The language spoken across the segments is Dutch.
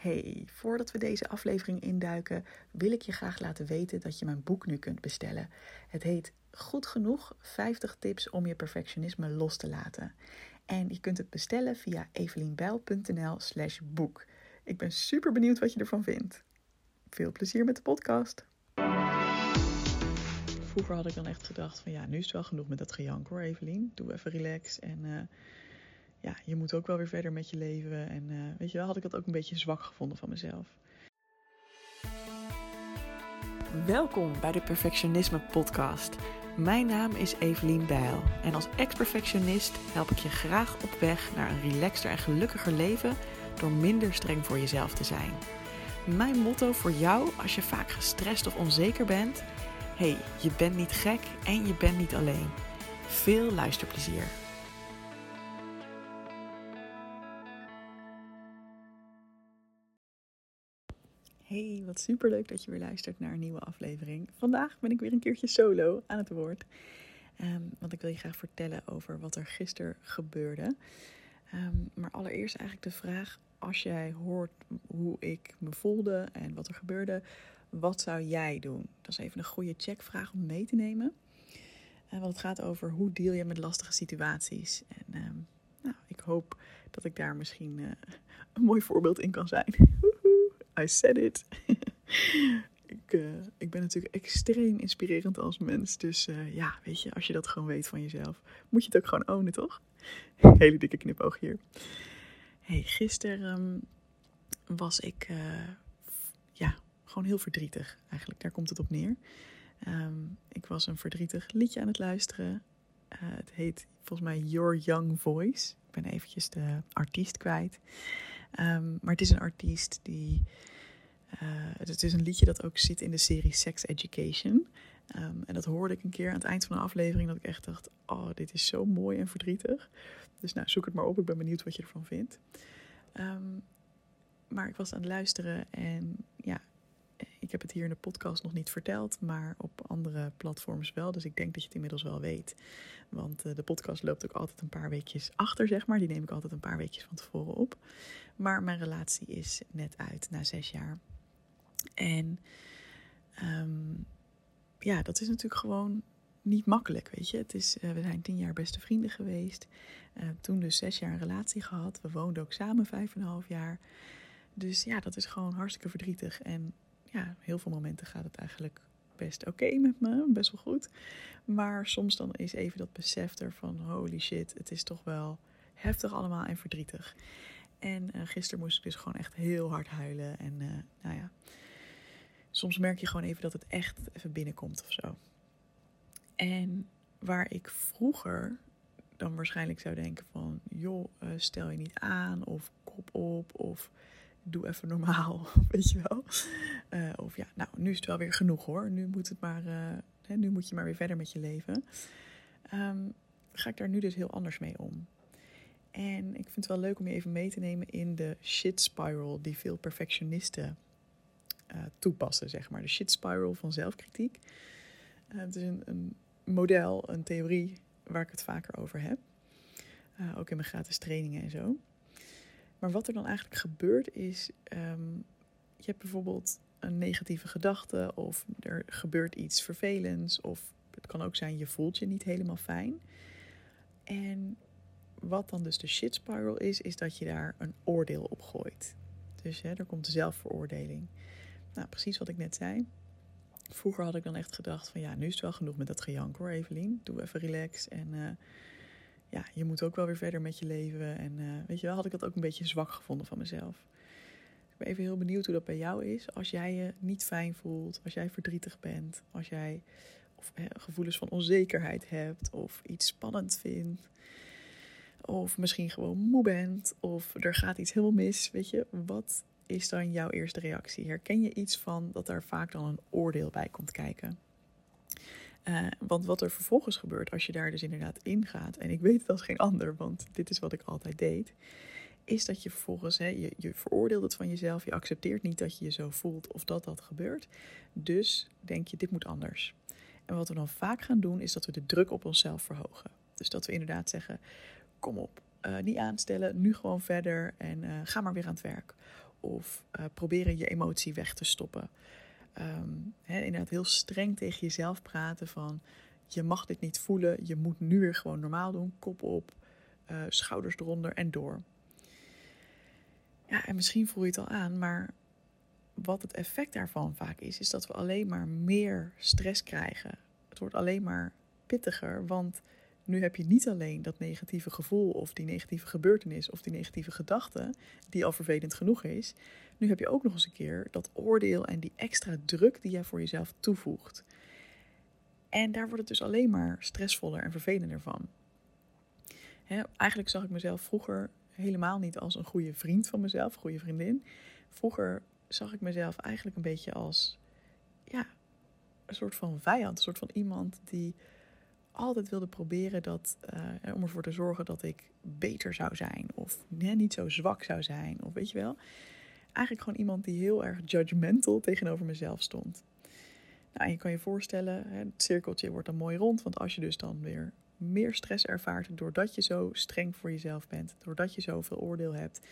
Hey, voordat we deze aflevering induiken, wil ik je graag laten weten dat je mijn boek nu kunt bestellen. Het heet Goed genoeg 50 tips om je perfectionisme los te laten. En je kunt het bestellen via evelienbijl.nl/slash boek. Ik ben super benieuwd wat je ervan vindt. Veel plezier met de podcast. Vroeger had ik dan echt gedacht van ja, nu is het wel genoeg met dat gejank hoor, Evelien. Doe even relax en uh, ja, je moet ook wel weer verder met je leven. En uh, weet je wel, had ik dat ook een beetje zwak gevonden van mezelf. Welkom bij de Perfectionisme Podcast. Mijn naam is Evelien Bijl en als ex-perfectionist help ik je graag op weg naar een relaxter en gelukkiger leven door minder streng voor jezelf te zijn. Mijn motto voor jou als je vaak gestrest of onzeker bent: hey, je bent niet gek en je bent niet alleen. Veel luisterplezier. Hey, wat superleuk dat je weer luistert naar een nieuwe aflevering. Vandaag ben ik weer een keertje solo aan het woord. Um, want ik wil je graag vertellen over wat er gisteren gebeurde. Um, maar allereerst eigenlijk de vraag: als jij hoort hoe ik me voelde en wat er gebeurde, wat zou jij doen? Dat is even een goede checkvraag om mee te nemen. Uh, want het gaat over hoe deal je met lastige situaties. En um, nou, ik hoop dat ik daar misschien uh, een mooi voorbeeld in kan zijn. I said it. ik, uh, ik ben natuurlijk extreem inspirerend als mens. Dus uh, ja, weet je, als je dat gewoon weet van jezelf, moet je het ook gewoon ownen, toch? Hele dikke knipoog hier. Hey, gisteren um, was ik uh, ja, gewoon heel verdrietig. Eigenlijk, daar komt het op neer. Um, ik was een verdrietig liedje aan het luisteren. het heet volgens mij Your Young Voice. Ik ben eventjes de artiest kwijt. Um, maar het is een artiest die. Uh, het is een liedje dat ook zit in de serie Sex Education. Um, en dat hoorde ik een keer aan het eind van een aflevering. Dat ik echt dacht: Oh, dit is zo mooi en verdrietig. Dus nou, zoek het maar op. Ik ben benieuwd wat je ervan vindt. Um, maar ik was aan het luisteren en ik heb het hier in de podcast nog niet verteld, maar op andere platforms wel. Dus ik denk dat je het inmiddels wel weet. Want uh, de podcast loopt ook altijd een paar weekjes achter, zeg maar. Die neem ik altijd een paar weekjes van tevoren op. Maar mijn relatie is net uit na zes jaar. En um, ja, dat is natuurlijk gewoon niet makkelijk, weet je. Het is, uh, we zijn tien jaar beste vrienden geweest. Uh, toen dus zes jaar een relatie gehad. We woonden ook samen vijf en een half jaar. Dus ja, dat is gewoon hartstikke verdrietig. En ja, heel veel momenten gaat het eigenlijk best oké met me, best wel goed. Maar soms dan is even dat besef er van holy shit, het is toch wel heftig allemaal en verdrietig. En uh, gisteren moest ik dus gewoon echt heel hard huilen. En uh, nou ja, soms merk je gewoon even dat het echt even binnenkomt of zo. En waar ik vroeger dan waarschijnlijk zou denken van... joh, uh, stel je niet aan of kop op of doe even normaal, weet je wel. Uh, of ja, nou, nu is het wel weer genoeg hoor. Nu moet, het maar, hè, nu moet je maar weer verder met je leven. Um, ga ik daar nu dus heel anders mee om. En ik vind het wel leuk om je even mee te nemen in de shit spiral die veel perfectionisten uh, toepassen, zeg maar. De shit spiral van zelfkritiek. het is een, een, model, een theorie waar ik het vaker over heb. ook in mijn gratis trainingen en zo. Maar wat er dan eigenlijk gebeurt is, um, je hebt bijvoorbeeld een negatieve gedachte of er gebeurt iets vervelends of het kan ook zijn je voelt je niet helemaal fijn. En wat dan dus de shit spiral is, is dat je daar een oordeel op gooit. Dus hè, er komt de zelfveroordeling. Nou, precies wat ik net zei. Vroeger had ik dan echt gedacht van ja, nu is het wel genoeg met dat gejank hoor Evelien. Doe even relax en uh, ja, je moet ook wel weer verder met je leven. En uh, weet je wel, had ik dat ook een beetje zwak gevonden van mezelf. Ik ben even heel benieuwd hoe dat bij jou is. Als jij je niet fijn voelt, als jij verdrietig bent, als jij of, eh, gevoelens van onzekerheid hebt of iets spannend vindt. Of misschien gewoon moe bent of er gaat iets helemaal mis. Weet je, wat is dan jouw eerste reactie? Herken je iets van dat er vaak dan een oordeel bij komt kijken? Uh, want wat er vervolgens gebeurt als je daar dus inderdaad ingaat, en ik weet het als geen ander, want dit is wat ik altijd deed, is dat je vervolgens, hè, je, je veroordeelt het van jezelf, je accepteert niet dat je je zo voelt of dat dat gebeurt. Dus denk je, dit moet anders. En wat we dan vaak gaan doen, is dat we de druk op onszelf verhogen. Dus dat we inderdaad zeggen, kom op, uh, niet aanstellen, nu gewoon verder en uh, ga maar weer aan het werk. of proberen je emotie weg te stoppen. Um, inderdaad heel streng tegen jezelf praten van je mag dit niet voelen, je moet nu weer gewoon normaal doen, kop op, uh, schouders eronder en door. Ja, en misschien voel je het al aan, maar wat het effect daarvan vaak is, is dat we alleen maar meer stress krijgen. Het wordt alleen maar pittiger, want nu heb je niet alleen dat negatieve gevoel of die negatieve gebeurtenis of die negatieve gedachte, die al vervelend genoeg is. Nu heb je ook nog eens een keer dat oordeel en die extra druk die jij voor jezelf toevoegt. En daar wordt het dus alleen maar stressvoller en vervelender van. eigenlijk zag ik mezelf vroeger helemaal niet als een goede vriend van mezelf, goede vriendin. Vroeger zag ik mezelf eigenlijk een beetje als ja, een soort van vijand, een soort van iemand die altijd wilde proberen dat, uh, om ervoor te zorgen dat ik beter zou zijn. Of niet zo zwak zou zijn. Of weet je wel. Eigenlijk gewoon iemand die heel erg judgmental tegenover mezelf stond. Nou, je kan je voorstellen, het cirkeltje wordt dan mooi rond. Want als je dus dan weer meer stress ervaart doordat je zo streng voor jezelf bent, doordat je zoveel oordeel hebt,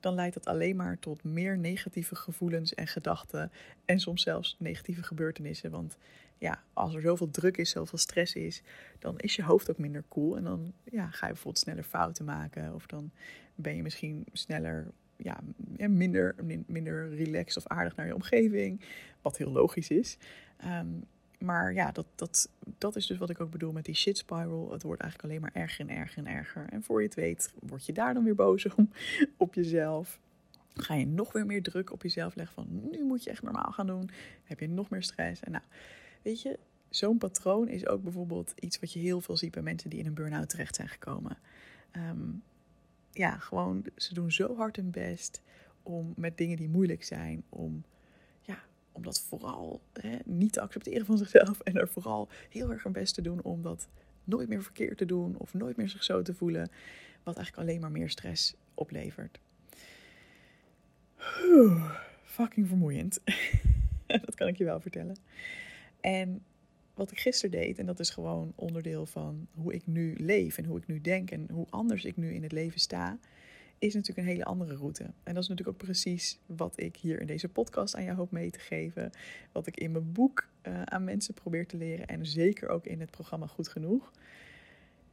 dan leidt dat alleen maar tot meer negatieve gevoelens en gedachten en soms zelfs negatieve gebeurtenissen. Want ja, als er zoveel druk is, zoveel stress is, dan is je hoofd ook minder cool. En dan ja, ga je bijvoorbeeld sneller fouten maken. Of dan ben je misschien sneller, ja, minder, minder relaxed of aardig naar je omgeving. Wat heel logisch is. Ehm, maar ja, dat, dat, dat is dus wat ik ook bedoel met die shit spiral. Het wordt eigenlijk alleen maar erger en erger en erger. En voor je het weet, word je daar dan weer boos om, op jezelf. Ga je nog weer meer druk op jezelf leggen van nu moet je echt normaal gaan doen. Heb je nog meer stress. En nou, weet je, zo'n patroon is ook bijvoorbeeld iets wat je heel veel ziet bij mensen die in een burn-out terecht zijn gekomen. Ehm, ja, gewoon, ze doen zo hard hun best om met dingen die moeilijk zijn, om om dat vooral hè, niet te accepteren van zichzelf. En er vooral heel erg hun best te doen om dat nooit meer verkeerd te doen of nooit meer zich zo te voelen. Wat eigenlijk alleen maar meer stress oplevert. fucking vermoeiend. dat kan ik je wel vertellen. En wat ik gisteren deed, en dat is gewoon onderdeel van hoe ik nu leef en hoe ik nu denk en hoe anders ik nu in het leven sta, is natuurlijk een hele andere route. En dat is natuurlijk ook precies wat ik hier in deze podcast aan jou hoop mee te geven. Wat ik in mijn boek uh, aan mensen probeer te leren. En zeker ook in het programma Goed Genoeg.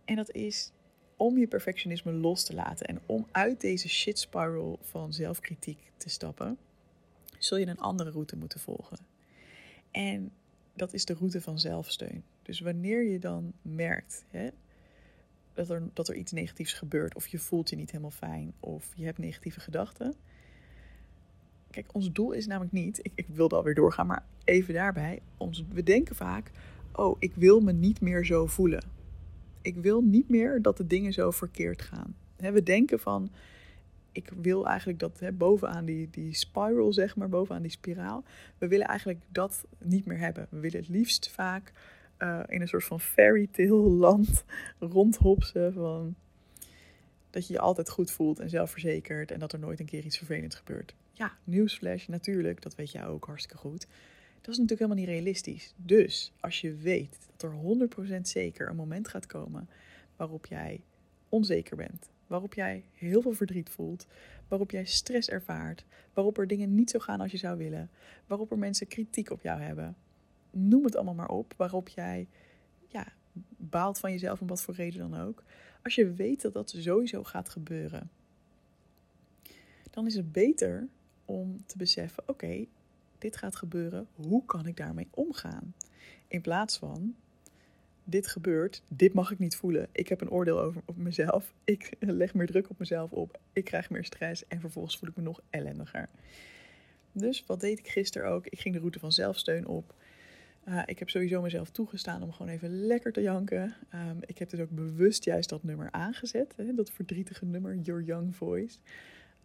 En dat is om je perfectionisme los te laten. En om uit deze shit spiral van zelfkritiek te stappen. Zul je een andere route moeten volgen. En dat is de route van zelfsteun. Dus wanneer je dan merkt, hè, dat er, dat er iets negatiefs gebeurt. Of je voelt je niet helemaal fijn. Of je hebt negatieve gedachten. Kijk, ons doel is namelijk niet. Ik, ik wilde alweer doorgaan, maar even daarbij. Ons, we denken vaak: oh, ik wil me niet meer zo voelen. Ik wil niet meer dat de dingen zo verkeerd gaan. we denken van. Ik wil eigenlijk dat bovenaan die, die spiral, zeg maar, bovenaan die spiraal. We willen eigenlijk dat niet meer hebben. We willen het liefst vaak uh, in een soort van fairy tale land rondhopsen. Van dat je je altijd goed voelt en zelfverzekerd en dat er nooit een keer iets vervelends gebeurt. Ja, nieuwsflash, natuurlijk, dat weet jij ook hartstikke goed. Dat is natuurlijk helemaal niet realistisch. Dus als je weet dat er 100% zeker een moment gaat komen waarop jij onzeker bent, waarop jij heel veel verdriet voelt, waarop jij stress ervaart, waarop er dingen niet zo gaan als je zou willen, waarop er mensen kritiek op jou hebben, noem het allemaal maar op, waarop jij ja, baalt van jezelf om wat voor reden dan ook. Als je weet dat dat sowieso gaat gebeuren, dan is het beter om te beseffen: oké, dit gaat gebeuren, hoe kan ik daarmee omgaan? In plaats van dit gebeurt, dit mag ik niet voelen. Ik heb een oordeel over op mezelf. Ik leg meer druk op mezelf op. Ik krijg meer stress en vervolgens voel ik me nog ellendiger. Dus wat deed ik gisteren ook? Ik ging de route van zelfsteun op. Uh, ik heb sowieso mezelf toegestaan om gewoon even lekker te janken. Um, ik heb dus ook bewust juist dat nummer aangezet. Hè, dat verdrietige nummer, Your Young Voice.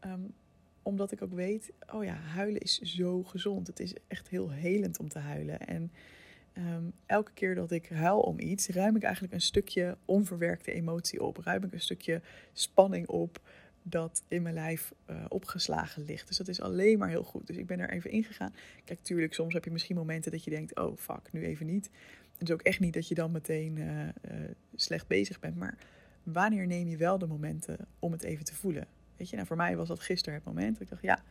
Um, omdat ik ook weet, oh ja, huilen is zo gezond. Het is echt heel helend om te huilen. En um, elke keer dat ik huil om iets, ruim ik eigenlijk een stukje onverwerkte emotie op. Ruim ik een stukje spanning op dat in mijn lijf uh, opgeslagen ligt. Dus dat is alleen maar heel goed. Dus ik ben er even ingegaan. Kijk, tuurlijk, soms heb je misschien momenten dat je denkt: oh fuck, nu even niet. Het is ook echt niet dat je dan meteen uh, uh, slecht bezig bent. Maar wanneer neem je wel de momenten om het even te voelen? Weet je, nou voor mij was dat gisteren het moment. Ik dacht, ja,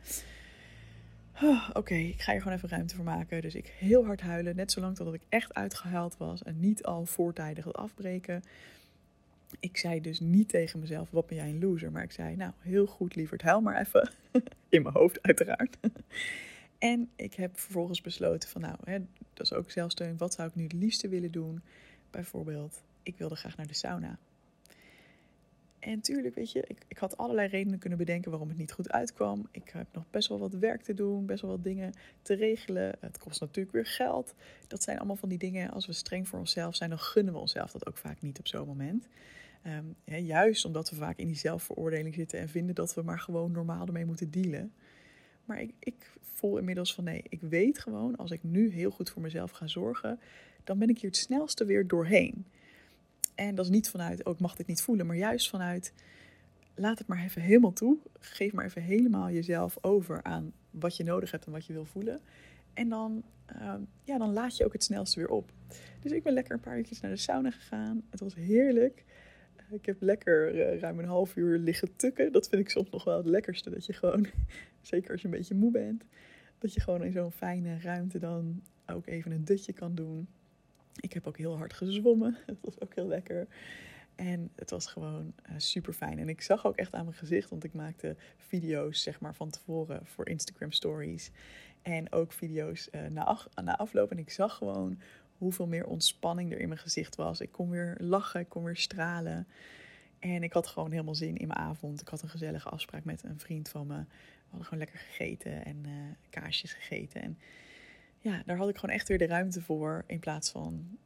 oh, oké, ik ga hier gewoon even ruimte voor maken. Dus ik heel hard huilen, net zolang totdat ik echt uitgehuild was en niet al voortijdig het afbreken. Ik zei dus niet tegen mezelf, wat ben jij een loser? Maar ik zei, nou, heel goed, lieverd, huil maar even. In mijn hoofd, uiteraard. en ik heb vervolgens besloten van, nou, hè, dat is ook zelfsteun. Wat zou ik nu het liefste willen doen? Bijvoorbeeld, ik wilde graag naar de sauna. En tuurlijk, weet je, ik, ik had allerlei redenen kunnen bedenken waarom het niet goed uitkwam. Ik heb nog best wel wat werk te doen, best wel wat dingen te regelen. Het kost natuurlijk weer geld. Dat zijn allemaal van die dingen, als we streng voor onszelf zijn, dan gunnen we onszelf dat ook vaak niet op zo'n moment. Um, juist omdat we vaak in die zelfveroordeling zitten en vinden dat we maar gewoon normaal ermee moeten dealen. Maar ik, ik voel inmiddels van nee, ik weet gewoon, als ik nu heel goed voor mezelf ga zorgen, dan ben ik hier het snelste weer doorheen. En dat is niet vanuit, oh, mag dit niet voelen, maar juist vanuit, laat het maar even helemaal toe. Geef maar even helemaal jezelf over aan wat je nodig hebt en wat je wil voelen. En dan, uh, ja, dan laat je ook het snelste weer op. Dus ik ben lekker een paar uurtjes naar de sauna gegaan. Het was heerlijk. Ik heb lekker uh, ruim een half uur liggen tukken. Dat vind ik soms nog wel het lekkerste. Dat je gewoon, zeker als je een beetje moe bent, dat je gewoon in zo'n fijne ruimte dan ook even een dutje kan doen. Ik heb ook heel hard gezwommen. Dat was ook heel lekker. En het was gewoon uh, super fijn. En ik zag ook echt aan mijn gezicht, want ik maakte video's zeg maar van tevoren voor Instagram stories. En ook video's uh, na, na afloop. En ik zag gewoon hoeveel meer ontspanning er in mijn gezicht was. Ik kon weer lachen, ik kon weer stralen. En ik had gewoon helemaal zin in mijn avond. Ik had een gezellige afspraak met een vriend van me. We hadden gewoon lekker gegeten en uh, kaasjes gegeten. En ja, daar had ik gewoon echt weer de ruimte voor. In plaats van,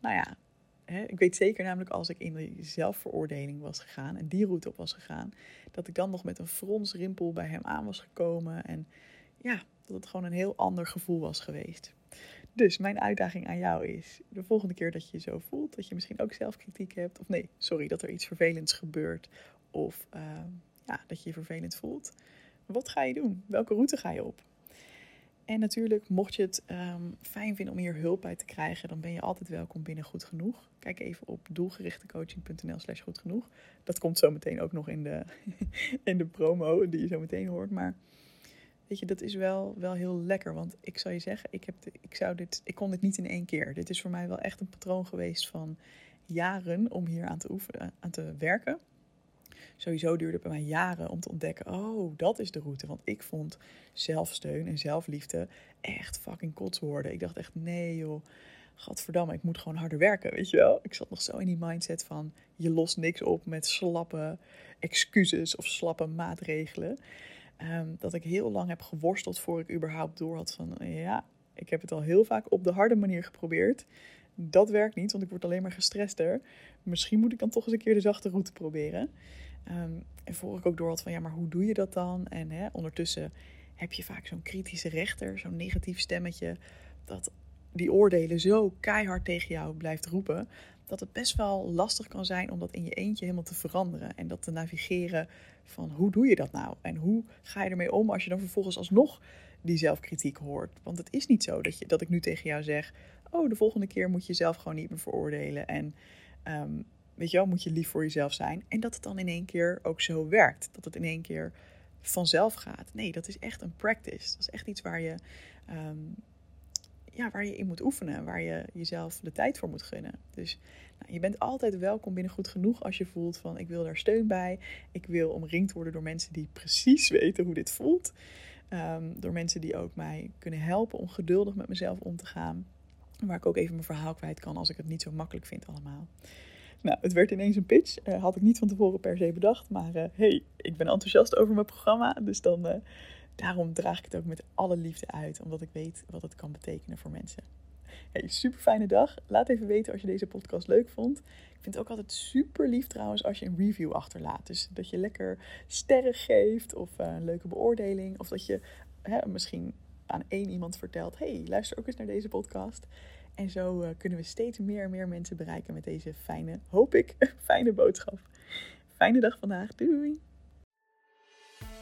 nou ja, hè, ik weet zeker namelijk als ik in die zelfveroordeling was gegaan en die route op was gegaan, dat ik dan nog met een fronsrimpel bij hem aan was gekomen. En ja, dat het gewoon een heel ander gevoel was geweest. Dus mijn uitdaging aan jou is: de volgende keer dat je je zo voelt, dat je misschien ook zelfkritiek hebt, of nee, sorry, dat er iets vervelends gebeurt, of uh, ja, dat je je vervelend voelt. Wat ga je doen? Welke route ga je op? En natuurlijk, mocht je het um, fijn vinden om hier hulp bij te krijgen, dan ben je altijd welkom binnen Goed Genoeg. Kijk even op doelgerichtecoaching.nl slash goed genoeg. Dat komt zo meteen ook nog in de, in de promo die je zo meteen hoort. Maar dat is wel, wel heel lekker. Want ik zou je zeggen, ik, heb ik, zou dit, ik kon dit niet in één keer. Dit is voor mij wel echt een patroon geweest van jaren om hier aan te aan te werken. Sowieso duurde het bij mij jaren om te ontdekken, oh, dat is de route. Want ik vond zelfsteun en zelfliefde echt fucking kotswoorden. Ik dacht echt, nee joh, gadverdamme, ik moet gewoon harder werken, weet je wel. Ik zat nog zo in die mindset van, je lost niks op met slappe excuses of slappe maatregelen. Ehm, dat ik heel lang heb geworsteld voor ik überhaupt door had van ja, ik heb het al heel vaak op de harde manier geprobeerd. Dat werkt niet, want ik word alleen maar gestrester. Misschien moet ik dan toch eens een keer de zachte route proberen. Um, en voor ik ook door had van ja, maar hoe doe je dat dan? En ondertussen heb je vaak zo'n kritische rechter, zo'n negatief stemmetje, dat die oordelen zo keihard tegen jou blijft roepen, dat het best wel lastig kan zijn om dat in je eentje helemaal te veranderen en dat te navigeren van hoe doe je dat nou? En hoe ga je ermee om als je dan vervolgens alsnog die zelfkritiek hoort? Want het is niet zo dat, je, dat ik nu tegen jou zeg, oh, de volgende keer moet je zelf gewoon niet meer veroordelen en um, weet je wel, moet je lief voor jezelf zijn. En dat het dan in één keer ook zo werkt. Dat het in één keer vanzelf gaat. Nee, dat is echt een practice. Dat is echt iets waar je, um, ja, waar je in moet oefenen. Waar je jezelf de tijd voor moet gunnen. Dus nou, je bent altijd welkom binnen goed genoeg als je voelt van ik wil daar steun bij. Ik wil omringd worden door mensen die precies weten hoe dit voelt. Um, door mensen die ook mij kunnen helpen om geduldig met mezelf om te gaan. Waar ik ook even mijn verhaal kwijt kan als ik het niet zo makkelijk vind allemaal. Nou, het werd ineens een pitch. Uh, had ik niet van tevoren per se bedacht. Maar uh, hey, ik ben enthousiast over mijn programma. Dus dan, uh, daarom draag ik het ook met alle liefde uit. Omdat ik weet wat het kan betekenen voor mensen. Hey, super fijne dag. Laat even weten als je deze podcast leuk vond. Ik vind het ook altijd super lief trouwens als je een review achterlaat. Dus dat je lekker sterren geeft of een leuke beoordeling. Of dat je hè, misschien aan één iemand vertelt: hey, luister ook eens naar deze podcast. En zo uh, kunnen we steeds meer en meer mensen bereiken met deze fijne, hoop ik, fijne boodschap. Fijne dag vandaag. Doei!